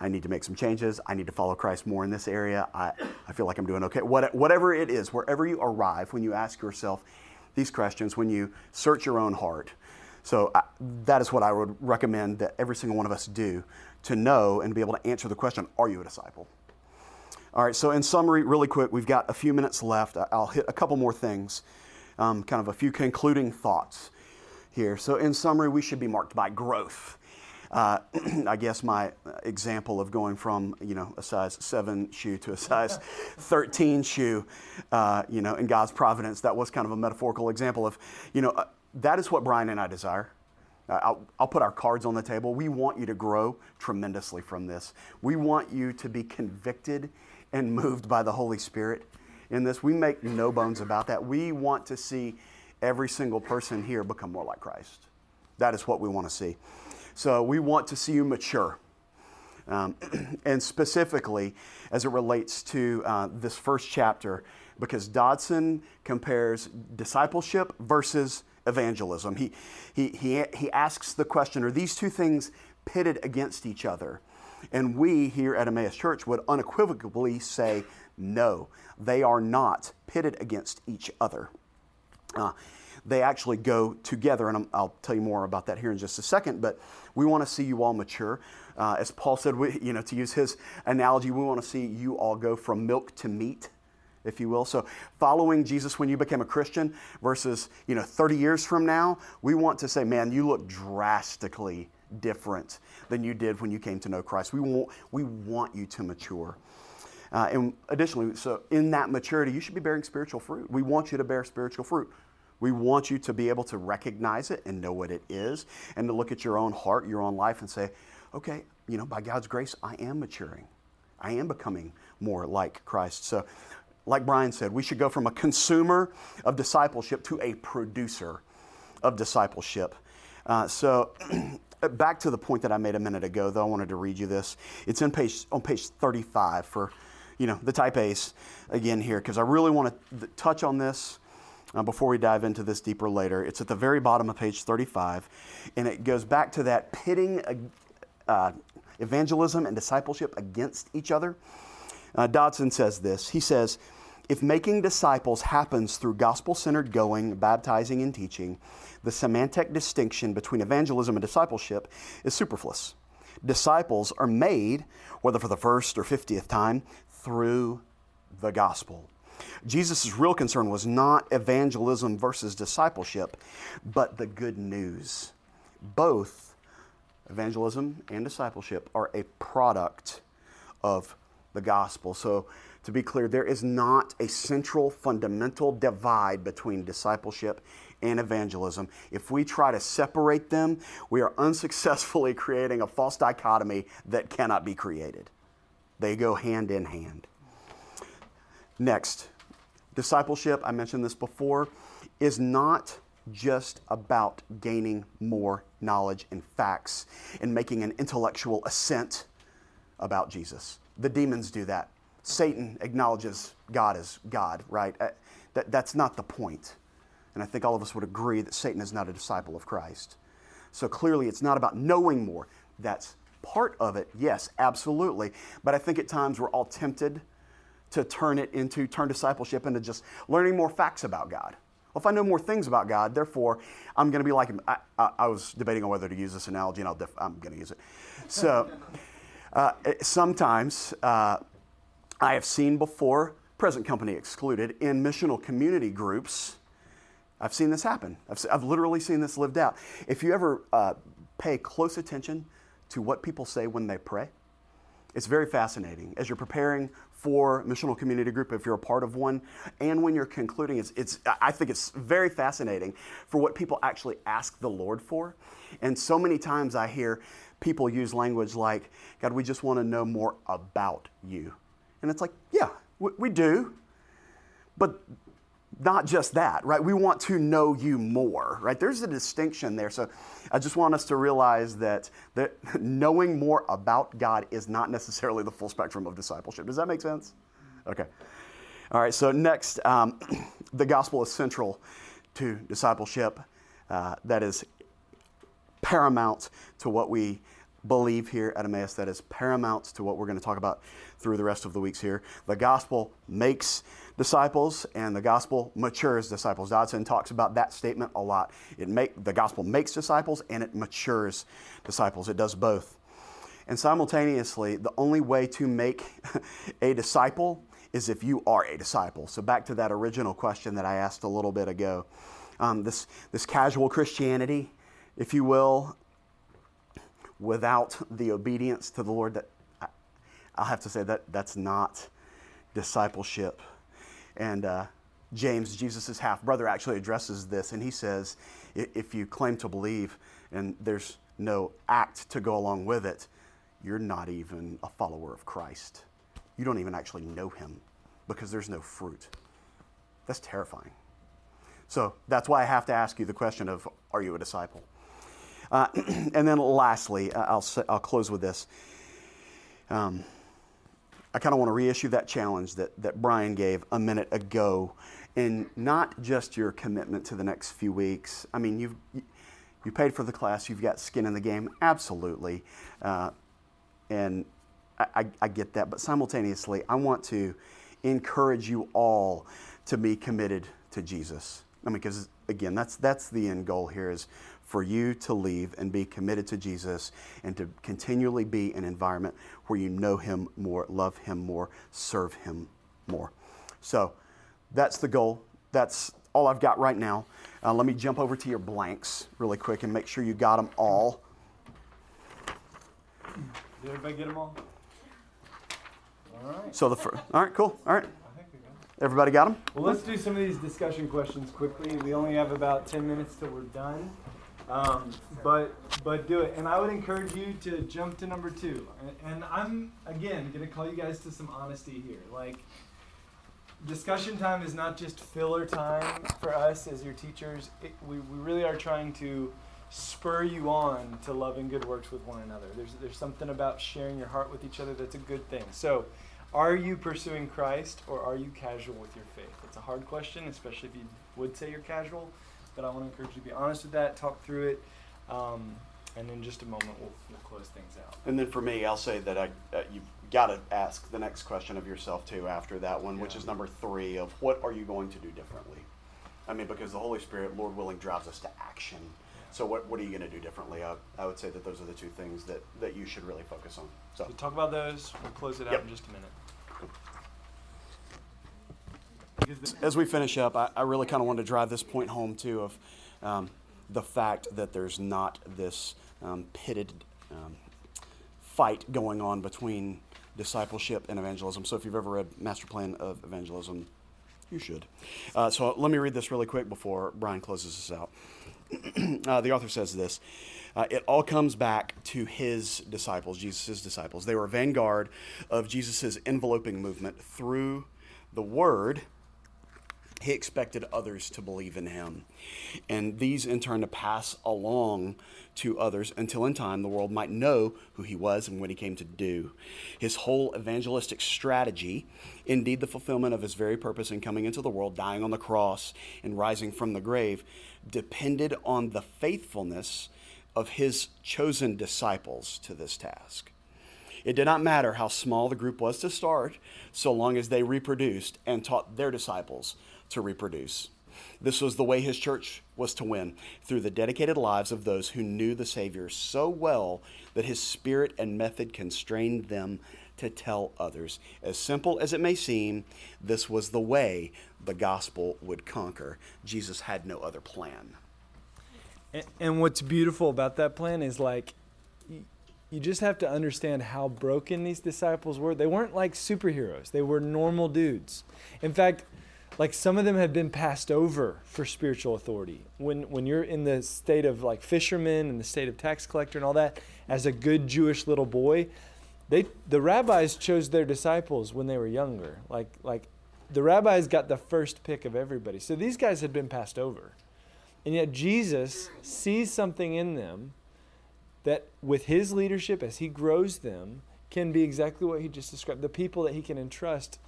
I need to make some changes. I need to follow Christ more in this area. I, I feel like I'm doing okay. What, whatever it is, wherever you arrive, when you ask yourself these questions, when you search your own heart. So I, that is what I would recommend that every single one of us do to know and be able to answer the question Are you a disciple? All right, so in summary, really quick, we've got a few minutes left. I'll hit a couple more things, um, kind of a few concluding thoughts here. So, in summary, we should be marked by growth. Uh, *clears throat* I guess my example of going from you know a size seven shoe to a size *laughs* thirteen shoe, uh, you know, in God's providence, that was kind of a metaphorical example of, you know, uh, that is what Brian and I desire. I'll, I'll, put our cards on the table. We want you to grow tremendously from this. We want you to be convicted and moved by the Holy Spirit in this. We make no bones about that. We want to see every single person here become more like Christ. That is what we want to see. So we want to see you mature. Um, *clears throat* and specifically, as it relates to uh, this first chapter, because Dodson compares discipleship versus evangelism. He, he, he, he asks the question Are these two things pitted against each other? And we here at Emmaus Church would unequivocally say, No, they are not pitted against each other. Uh, they actually go together, and i will tell you more about that here in just a second. But we want to see you all mature. Uh, as Paul said, we, you know, to use his analogy, we want to see you all go from milk to meat if you will. So following Jesus when you became a Christian versus, you know, 30 years from now, we want to say, man, you look drastically different than you did when you came to know Christ. We want, we want you to mature. Uh, and additionally, so in that maturity, you should be bearing spiritual fruit. We want you to bear spiritual fruit. We want you to be able to recognize it and know what it is, and to look at your own heart, your own life, and say, okay, you know, by God's grace, I am maturing. I am becoming more like Christ. So like Brian said, we should go from a consumer of discipleship to a producer of discipleship. Uh, so, *clears throat* back to the point that I made a minute ago, though, I wanted to read you this. It's in page, on page 35 for, you know, the type A's again here, because I really want to touch on this uh, before we dive into this deeper later. It's at the very bottom of page 35, and it goes back to that pitting uh, evangelism and discipleship against each other. Uh, Dodson says this. He says, if making disciples happens through gospel centered going, baptizing, and teaching, the semantic distinction between evangelism and discipleship is superfluous. Disciples are made, whether for the first or fiftieth time, through the gospel. Jesus' real concern was not evangelism versus discipleship, but the good news. Both evangelism and discipleship are a product of the gospel. So to be clear, there is not a central fundamental divide between discipleship and evangelism. If we try to separate them, we are unsuccessfully *laughs* creating a false dichotomy that cannot be created. They go hand in hand. Next, discipleship, I mentioned this before, is not just about gaining more knowledge and facts and making an intellectual assent about Jesus. The demons do that. Satan acknowledges God as God, right? Uh, that, that's not the point. And I think all of us would agree that Satan is not a disciple of Christ. So clearly, it's not about knowing more. That's part of it, yes, absolutely. But I think at times we're all tempted to turn it into, turn discipleship into just learning more facts about God. Well, if I know more things about God, therefore, I'm going to be like him. I, I, was debating on whether to use this analogy, and i'll i'm going to use it. So, *laughs* uh, sometimes uh, I have seen before, present company excluded, in missional community groups, I've seen this happen. I've, I've literally seen this lived out. If you ever uh, pay close attention to what people say when they pray, it's very fascinating. As you're preparing for missional community group, if you're a part of one, and when you're concluding, it's, it's, I think it's very fascinating for what people actually ask the Lord for. And so many times I hear people use language like, God, we just want to know more about you. And it's like, yeah, we, we do. But not just that, right? We want to know you more, right? There's a distinction there. So I just want us to realize that, that *laughs* knowing more about God is not necessarily the full spectrum of discipleship. Does that make sense? Okay. All right, so next, um, *clears throat* the gospel is central to discipleship. Uh, that is paramount to what we believe here at Emmaus. That is paramount to what we're going to talk about through the rest of the weeks here. The gospel makes disciples and the gospel matures disciples. Dodson talks about that statement a lot. It make, the gospel makes disciples and it matures disciples. It does both. And simultaneously, the only way to make *laughs* a disciple is if you are a disciple. So, back to that original question that I asked a little bit ago. Um, this, this casual Christianity, if you will, without the obedience to the Lord, that I, I'll have to say that that's not discipleship. And uh, James, Jesus' half brother, actually addresses this, and he says, if you claim to believe and there's no act to go along with it, you're not even a follower of Christ. You don't even actually know him because there's no fruit. That's terrifying. So that's why I have to ask you the question of are you a disciple? Uh, *clears throat* and then lastly, I'll, I'll close with this. Um, I kind of want to reissue that challenge that, that Brian gave a minute ago, and not just your commitment to the next few weeks. I mean, you've you paid for the class, you've got skin in the game, absolutely, uh, and I, I get that. But simultaneously, I want to encourage you all to be committed to Jesus. I mean, because again, that's that's the end goal here is for you to leave and be committed to Jesus and to continually be an environment where you know Him more, love Him more, serve Him more. So that's the goal. That's all I've got right now. Uh, let me jump over to your blanks really quick and make sure you got them all. Did everybody get them all? All right. So the first, all right, cool. All right. Everybody got them? Well, let's do some of these discussion questions quickly. We only have about 10 minutes till we're done. Um, but but do it, and I would encourage you to jump to number two. And, and I'm again to call you guys to some honesty here. Like discussion time is not just filler time for us as your teachers. It, we we really are trying to spur you on to loving good works with one another. There's there's something about sharing your heart with each other that's a good thing. So. Are you pursuing Christ or are you casual with your faith? It's a hard question, especially if you would say you're casual but I want to encourage you to be honest with that, talk through it, um, and in just a moment we'll, we'll close things out. And then for me, I'll say that I, uh, you've got to ask the next question of yourself too after that one, yeah. which is number three of what are you going to do differently? I mean, because the Holy Spirit, Lord willing, drives us to action. So what, what are you going to do differently? I, I would say that those are the two things that, that you should really focus on. So, so talk about those. We'll close it out yep. in just a minute. As we finish up, I, I really kind of want to drive this point home too of um, the fact that there's not this um, pitted um, fight going on between discipleship and evangelism. So if you've ever read Master Plan of Evangelism, you should. Uh, so let me read this really quick before Brian closes this out. *clears throat* uh, the author says this uh, It all comes back to his disciples, Jesus' disciples. They were a vanguard of Jesus' enveloping movement through the word he expected others to believe in him. And these, in turn, to pass along to others until in time the world might know who he was and what he came to do. His whole evangelistic strategy, indeed the fulfillment of his very purpose in coming into the world, dying on the cross and rising from the grave, depended on the faithfulness of his chosen disciples to this task. It did not matter how small the group was to start, so long as they reproduced and taught their disciples to reproduce. This was the way his church was to win through the dedicated lives of those who knew the Savior so well that his spirit and method constrained them to tell others. As simple as it may seem, this was the way the gospel would conquer. Jesus had no other plan. And, and what's beautiful about that plan is like, you, you just have to understand how broken these disciples were. They weren't like superheroes, they were normal dudes. In fact, like some of them have been passed over for spiritual authority. When when you're in the state of like fisherman and the state of tax collector and all that, as a good Jewish little boy, they the rabbis chose their disciples when they were younger. Like like the rabbis got the first pick of everybody. So these guys had been passed over. And yet Jesus sees something in them that with his leadership as he grows them can be exactly what he just described, the people that he can entrust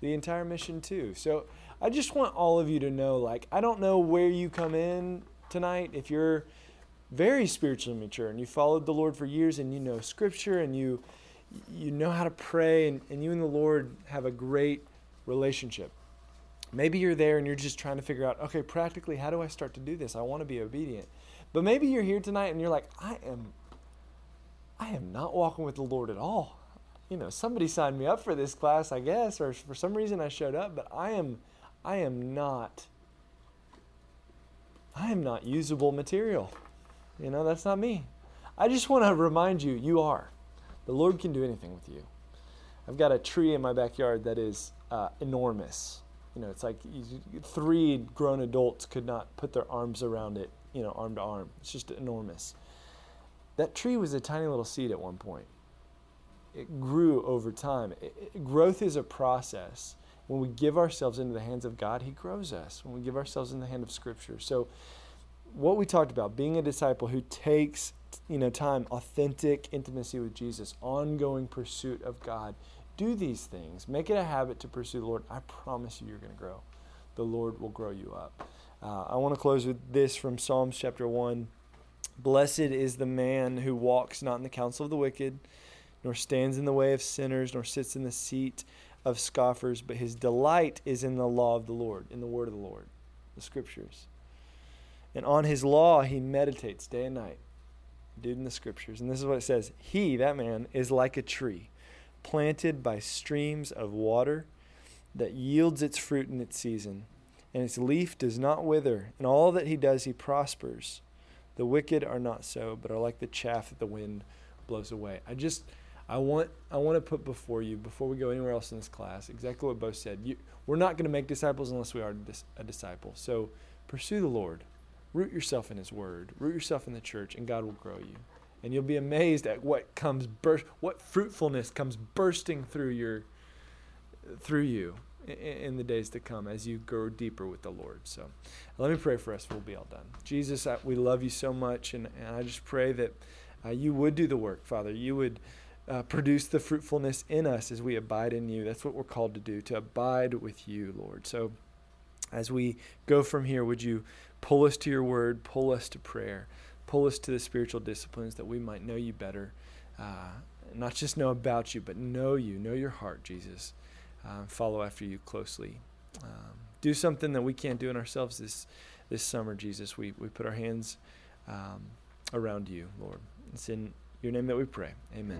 the entire mission to. So I just want all of you to know like, I don't know where you come in tonight. If you're very spiritually mature and you followed the Lord for years and you know scripture and you you know how to pray and, and you and the Lord have a great relationship. Maybe you're there and you're just trying to figure out, okay, practically, how do I start to do this? I want to be obedient. But maybe you're here tonight and you're like, I am I am not walking with the Lord at all. You know, somebody signed me up for this class, I guess, or for some reason I showed up, but I am I am not I am not usable material. You know, that's not me. I just want to remind you, you are. The Lord can do anything with you. I've got a tree in my backyard that is uh, enormous. You know, it's like three grown adults could not put their arms around it, you know, arm to arm. It's just enormous. That tree was a tiny little seed at one point. It grew over time. It, it, growth is a process. When we give ourselves into the hands of God, He grows us. When we give ourselves in the hand of Scripture. So, what we talked about, being a disciple who takes you know time, authentic intimacy with Jesus, ongoing pursuit of God. Do these things. Make it a habit to pursue the Lord. I promise you, you're going to grow. The Lord will grow you up. Uh, I want to close with this from Psalms chapter 1. Blessed is the man who walks not in the counsel of the wicked, nor stands in the way of sinners, nor sits in the seat of scoffers, but his delight is in the law of the Lord, in the word of the Lord, the scriptures. And on his law he meditates day and night. Dude in the scriptures. And this is what it says He, that man, is like a tree planted by streams of water that yields its fruit in its season, and its leaf does not wither. and all that he does, he prospers. The wicked are not so, but are like the chaff that the wind blows away. I just, I want, I want to put before you, before we go anywhere else in this class, exactly what Bo said. You, we're not going to make disciples unless we are a disciple. So pursue the Lord. Root yourself in His Word. Root yourself in the church, and God will grow you. And you'll be amazed at what comes burst, what fruitfulness comes bursting through your, through you in the days to come as you grow deeper with the Lord. So let me pray for us. We'll be all done. Jesus, I, we love you so much, and, and I just pray that uh, you would do the work, Father. You would uh, produce the fruitfulness in us as we abide in you. That's what we're called to do, to abide with you, Lord. So as we go from here, would you pull us to your word, pull us to prayer, pull us to the spiritual disciplines that we might know you better? Uh, not just know about you, but know you, know your heart, Jesus uh, follow after you closely. Um, do something that we can't do in ourselves this this summer, Jesus. We we put our hands um, around you, Lord. It's in your name that we pray. Amen.